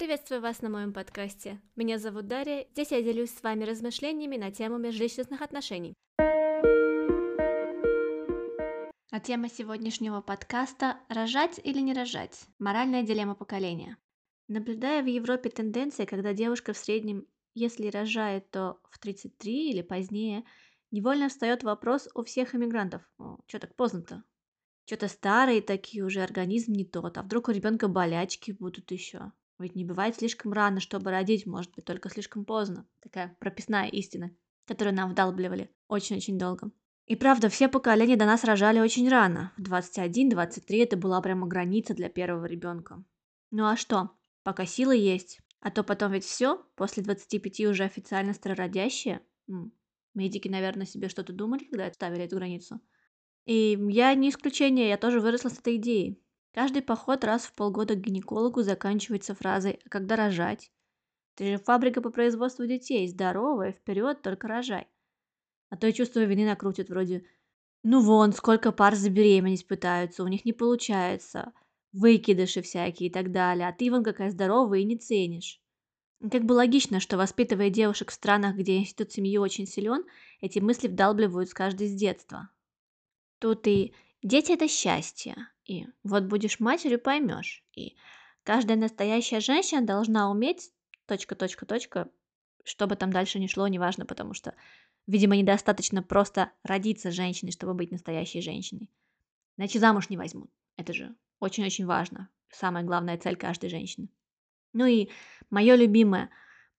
Приветствую вас на моем подкасте. Меня зовут Дарья. Здесь я делюсь с вами размышлениями на тему межличностных отношений. А тема сегодняшнего подкаста – рожать или не рожать? Моральная дилемма поколения. Наблюдая в Европе тенденции, когда девушка в среднем, если рожает, то в 33 или позднее, невольно встает вопрос у всех иммигрантов. Что так поздно-то? Что-то старые такие уже, организм не тот. А вдруг у ребенка болячки будут еще? Ведь не бывает слишком рано, чтобы родить, может быть, только слишком поздно. Такая прописная истина, которую нам вдалбливали очень-очень долго. И правда, все поколения до нас рожали очень рано. В 21-23 это была прямо граница для первого ребенка. Ну а что? Пока силы есть. А то потом ведь все, после 25 уже официально старородящие. М, Медики, наверное, себе что-то думали, когда ставили эту границу. И я не исключение, я тоже выросла с этой идеей. Каждый поход раз в полгода к гинекологу заканчивается фразой «А когда рожать?» Ты же фабрика по производству детей, здоровая, вперед, только рожай. А то и чувство вины накрутит вроде «Ну вон, сколько пар забеременеть пытаются, у них не получается, выкидыши всякие и так далее, а ты вон какая здоровая и не ценишь». Как бы логично, что воспитывая девушек в странах, где институт семьи очень силен, эти мысли вдалбливают с каждой с детства. Тут и дети – это счастье, и вот будешь матерью, поймешь. И каждая настоящая женщина должна уметь точка, точка, точка, что бы там дальше ни шло, неважно, потому что, видимо, недостаточно просто родиться женщиной, чтобы быть настоящей женщиной. Иначе замуж не возьмут. Это же очень-очень важно. Самая главная цель каждой женщины. Ну и мое любимое.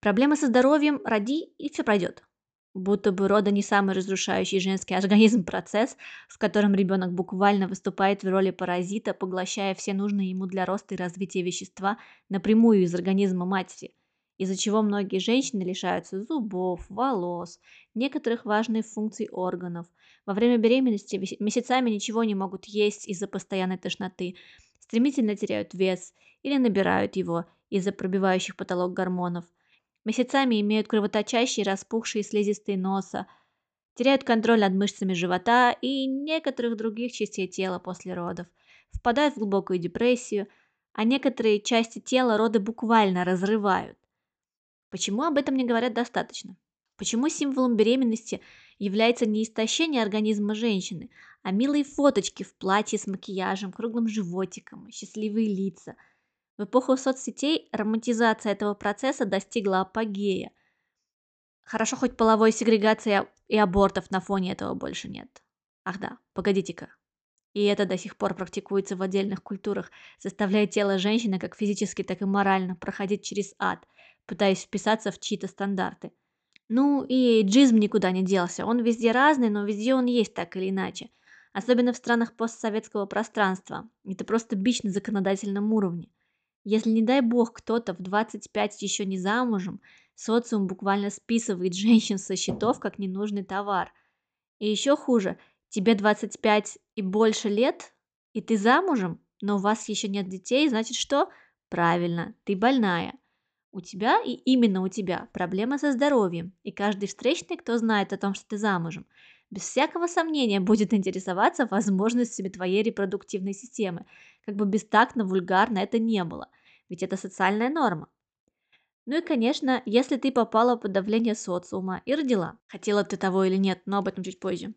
Проблемы со здоровьем, роди, и все пройдет будто бы рода не самый разрушающий женский организм процесс, в котором ребенок буквально выступает в роли паразита, поглощая все нужные ему для роста и развития вещества напрямую из организма матери, из-за чего многие женщины лишаются зубов, волос, некоторых важных функций органов. Во время беременности месяцами ничего не могут есть из-за постоянной тошноты, стремительно теряют вес или набирают его из-за пробивающих потолок гормонов – Месяцами имеют кровоточащие распухшие слизистые носа, теряют контроль над мышцами живота и некоторых других частей тела после родов, впадают в глубокую депрессию, а некоторые части тела роды буквально разрывают. Почему об этом не говорят достаточно? Почему символом беременности является не истощение организма женщины, а милые фоточки в платье с макияжем, круглым животиком, счастливые лица – в эпоху соцсетей романтизация этого процесса достигла апогея. Хорошо, хоть половой сегрегации и абортов на фоне этого больше нет. Ах да, погодите-ка. И это до сих пор практикуется в отдельных культурах, заставляя тело женщины как физически, так и морально проходить через ад, пытаясь вписаться в чьи-то стандарты. Ну и джизм никуда не делся, он везде разный, но везде он есть так или иначе. Особенно в странах постсоветского пространства. Это просто бич на законодательном уровне. Если, не дай бог, кто-то в 25 еще не замужем, социум буквально списывает женщин со счетов как ненужный товар. И еще хуже, тебе 25 и больше лет, и ты замужем, но у вас еще нет детей, значит что? Правильно, ты больная. У тебя и именно у тебя проблема со здоровьем, и каждый встречный, кто знает о том, что ты замужем, без всякого сомнения будет интересоваться возможностями твоей репродуктивной системы, как бы бестактно, вульгарно это не было, ведь это социальная норма. Ну и, конечно, если ты попала под давление социума и родила, хотела ты того или нет, но об этом чуть позже,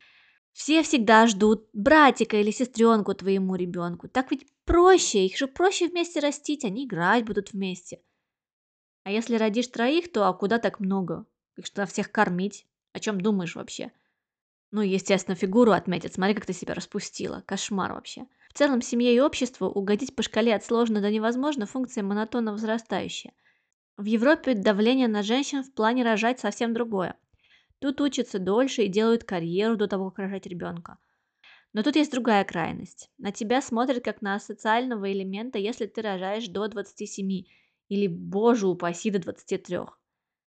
все всегда ждут братика или сестренку твоему ребенку. Так ведь проще, их же проще вместе растить, они играть будут вместе. А если родишь троих, то а куда так много? Их что, всех кормить? О чем думаешь вообще? Ну, естественно, фигуру отметят. Смотри, как ты себя распустила. Кошмар вообще. В целом, семье и обществу угодить по шкале от сложно до невозможно функция монотонно возрастающая. В Европе давление на женщин в плане рожать совсем другое. Тут учатся дольше и делают карьеру до того, как рожать ребенка. Но тут есть другая крайность. На тебя смотрят как на социального элемента, если ты рожаешь до 27 или, боже упаси, до 23.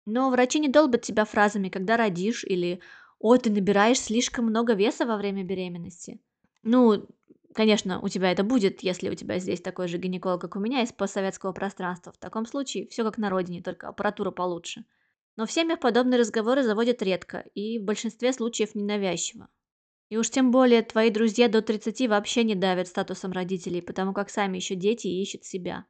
Но врачи не долбят тебя фразами «когда родишь» или «О, ты набираешь слишком много веса во время беременности». Ну, конечно, у тебя это будет, если у тебя здесь такой же гинеколог, как у меня, из постсоветского пространства. В таком случае все как на родине, только аппаратура получше. Но в семьях подобные разговоры заводят редко и в большинстве случаев ненавязчиво. И уж тем более твои друзья до 30 вообще не давят статусом родителей, потому как сами еще дети ищут себя.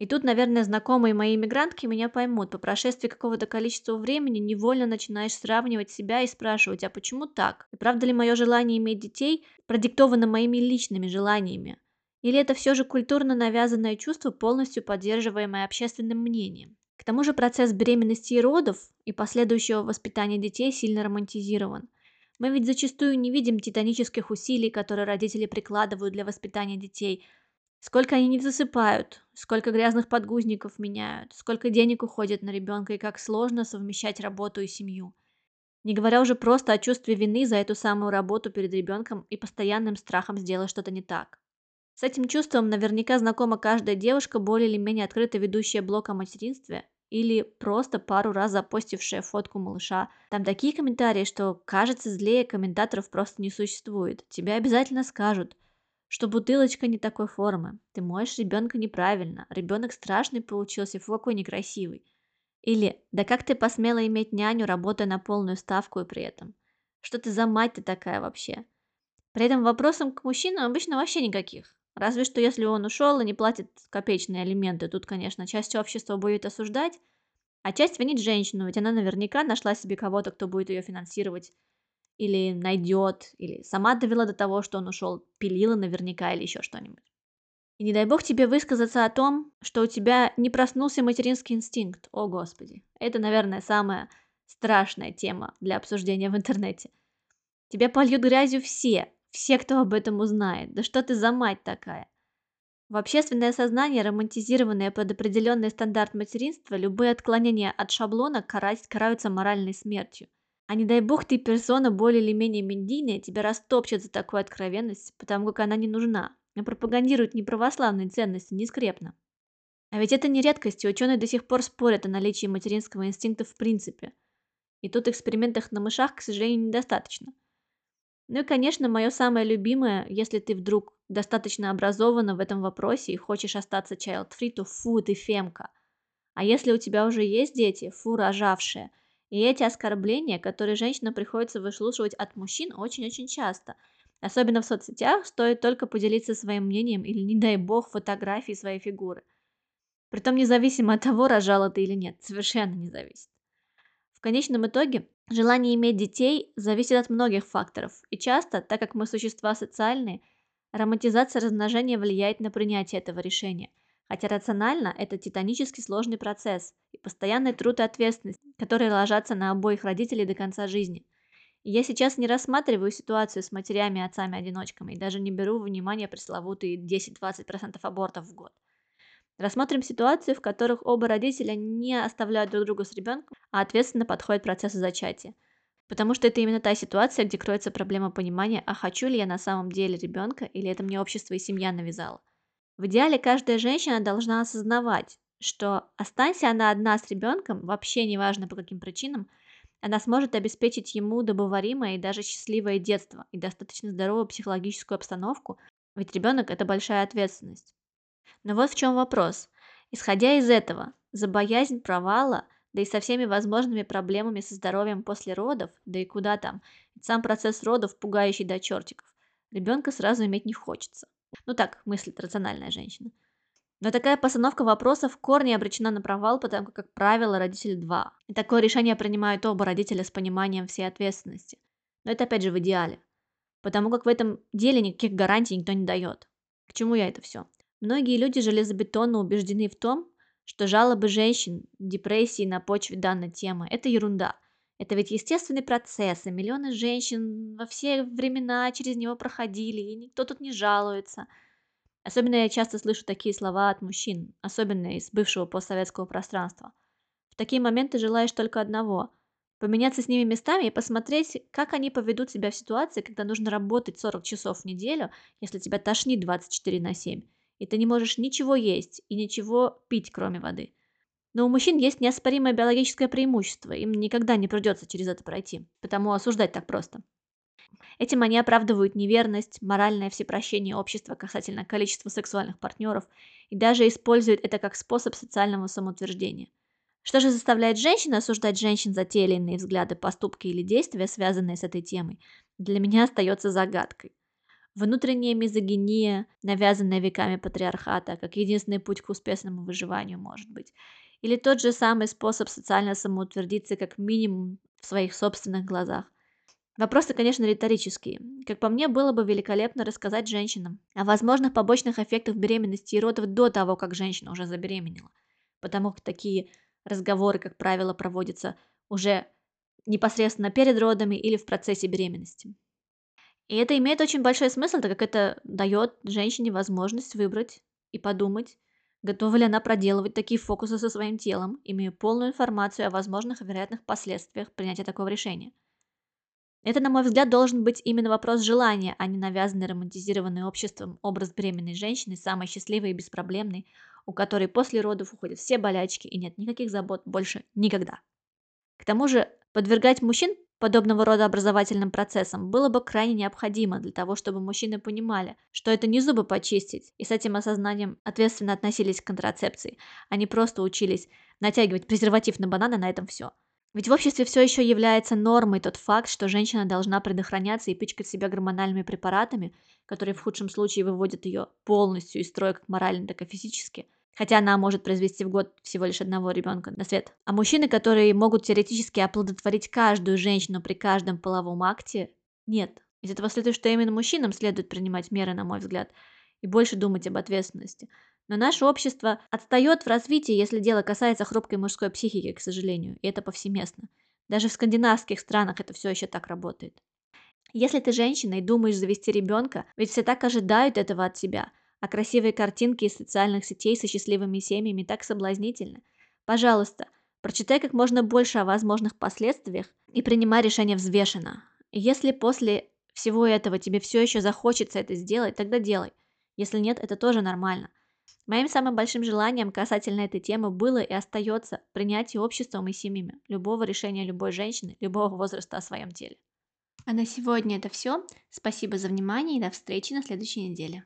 И тут, наверное, знакомые мои иммигрантки меня поймут. По прошествии какого-то количества времени невольно начинаешь сравнивать себя и спрашивать, а почему так? И правда ли мое желание иметь детей продиктовано моими личными желаниями? Или это все же культурно навязанное чувство, полностью поддерживаемое общественным мнением? К тому же процесс беременности и родов и последующего воспитания детей сильно романтизирован. Мы ведь зачастую не видим титанических усилий, которые родители прикладывают для воспитания детей – Сколько они не засыпают, сколько грязных подгузников меняют, сколько денег уходит на ребенка и как сложно совмещать работу и семью. Не говоря уже просто о чувстве вины за эту самую работу перед ребенком и постоянным страхом сделать что-то не так. С этим чувством наверняка знакома каждая девушка, более или менее открыто ведущая блог о материнстве или просто пару раз запостившая фотку малыша. Там такие комментарии, что кажется злее комментаторов просто не существует. Тебе обязательно скажут – что бутылочка не такой формы. Ты моешь ребенка неправильно. Ребенок страшный получился, фу, какой некрасивый. Или, да как ты посмела иметь няню, работая на полную ставку и при этом? Что ты за мать ты такая вообще? При этом вопросом к мужчинам обычно вообще никаких. Разве что если он ушел и не платит копеечные алименты, тут, конечно, часть общества будет осуждать, а часть винить женщину, ведь она наверняка нашла себе кого-то, кто будет ее финансировать или найдет, или сама довела до того, что он ушел, пилила наверняка или еще что-нибудь. И не дай бог тебе высказаться о том, что у тебя не проснулся материнский инстинкт. О, Господи. Это, наверное, самая страшная тема для обсуждения в интернете. Тебя польют грязью все, все, кто об этом узнает. Да что ты за мать такая? В общественное сознание, романтизированное под определенный стандарт материнства, любые отклонения от шаблона карать, караются моральной смертью. А не дай бог ты персона более или менее медийная, тебя растопчет за такую откровенность, потому как она не нужна, а пропагандирует не православные ценности, не скрепно. А ведь это не редкость, и ученые до сих пор спорят о наличии материнского инстинкта в принципе. И тут экспериментах на мышах, к сожалению, недостаточно. Ну и, конечно, мое самое любимое, если ты вдруг достаточно образована в этом вопросе и хочешь остаться child-free, то фу, ты фемка. А если у тебя уже есть дети, фу, рожавшая – и эти оскорбления, которые женщинам приходится выслушивать от мужчин очень-очень часто. Особенно в соцсетях стоит только поделиться своим мнением или, не дай бог, фотографией своей фигуры. Притом независимо от того, рожала ты или нет, совершенно не зависит. В конечном итоге, желание иметь детей зависит от многих факторов, и часто, так как мы существа социальные, романтизация размножения влияет на принятие этого решения – Хотя рационально это титанически сложный процесс и постоянный труд и ответственность, которые ложатся на обоих родителей до конца жизни. Я сейчас не рассматриваю ситуацию с матерями и отцами-одиночками и даже не беру в внимание пресловутые 10-20% абортов в год. Рассмотрим ситуацию, в которых оба родителя не оставляют друг друга с ребенком, а ответственно подходят к процессу зачатия. Потому что это именно та ситуация, где кроется проблема понимания, а хочу ли я на самом деле ребенка или это мне общество и семья навязало. В идеале каждая женщина должна осознавать, что останься она одна с ребенком, вообще неважно по каким причинам, она сможет обеспечить ему добываримое и даже счастливое детство и достаточно здоровую психологическую обстановку, ведь ребенок – это большая ответственность. Но вот в чем вопрос. Исходя из этого, за боязнь провала, да и со всеми возможными проблемами со здоровьем после родов, да и куда там, сам процесс родов пугающий до чертиков, ребенка сразу иметь не хочется. Ну так мыслит рациональная женщина. Но такая постановка вопросов в корне обречена на провал, потому как, правило, родители два. И такое решение принимают оба родителя с пониманием всей ответственности. Но это опять же в идеале. Потому как в этом деле никаких гарантий никто не дает. К чему я это все? Многие люди железобетонно убеждены в том, что жалобы женщин, депрессии на почве данной темы – это ерунда – это ведь естественный процесс, и миллионы женщин во все времена через него проходили, и никто тут не жалуется. Особенно я часто слышу такие слова от мужчин, особенно из бывшего постсоветского пространства. В такие моменты желаешь только одного – поменяться с ними местами и посмотреть, как они поведут себя в ситуации, когда нужно работать 40 часов в неделю, если тебя тошнит 24 на 7, и ты не можешь ничего есть и ничего пить, кроме воды – но у мужчин есть неоспоримое биологическое преимущество, им никогда не придется через это пройти, потому осуждать так просто. Этим они оправдывают неверность, моральное всепрощение общества касательно количества сексуальных партнеров и даже используют это как способ социального самоутверждения. Что же заставляет женщин осуждать женщин за те или иные взгляды, поступки или действия, связанные с этой темой, для меня остается загадкой. внутренняя мизогиния, навязанная веками патриархата, как единственный путь к успешному выживанию может быть, или тот же самый способ социально самоутвердиться как минимум в своих собственных глазах. Вопросы, конечно, риторические. Как по мне, было бы великолепно рассказать женщинам о возможных побочных эффектах беременности и родов до того, как женщина уже забеременела. Потому как такие разговоры, как правило, проводятся уже непосредственно перед родами или в процессе беременности. И это имеет очень большой смысл, так как это дает женщине возможность выбрать и подумать, готова ли она проделывать такие фокусы со своим телом, имея полную информацию о возможных и вероятных последствиях принятия такого решения. Это, на мой взгляд, должен быть именно вопрос желания, а не навязанный романтизированный обществом образ беременной женщины, самой счастливой и беспроблемной, у которой после родов уходят все болячки и нет никаких забот больше никогда. К тому же, подвергать мужчин подобного рода образовательным процессам было бы крайне необходимо для того, чтобы мужчины понимали, что это не зубы почистить, и с этим осознанием ответственно относились к контрацепции, а не просто учились натягивать презерватив на бананы, на этом все. Ведь в обществе все еще является нормой тот факт, что женщина должна предохраняться и пичкать себя гормональными препаратами, которые в худшем случае выводят ее полностью из строя как морально, так и физически – хотя она может произвести в год всего лишь одного ребенка на свет. А мужчины, которые могут теоретически оплодотворить каждую женщину при каждом половом акте, нет. Из этого следует, что именно мужчинам следует принимать меры, на мой взгляд, и больше думать об ответственности. Но наше общество отстает в развитии, если дело касается хрупкой мужской психики, к сожалению, и это повсеместно. Даже в скандинавских странах это все еще так работает. Если ты женщина и думаешь завести ребенка, ведь все так ожидают этого от тебя, а красивые картинки из социальных сетей со счастливыми семьями так соблазнительны. Пожалуйста, прочитай как можно больше о возможных последствиях и принимай решение взвешенно. Если после всего этого тебе все еще захочется это сделать, тогда делай. Если нет, это тоже нормально. Моим самым большим желанием касательно этой темы было и остается принятие обществом и семьями любого решения любой женщины, любого возраста о своем теле. А на сегодня это все. Спасибо за внимание и до встречи на следующей неделе.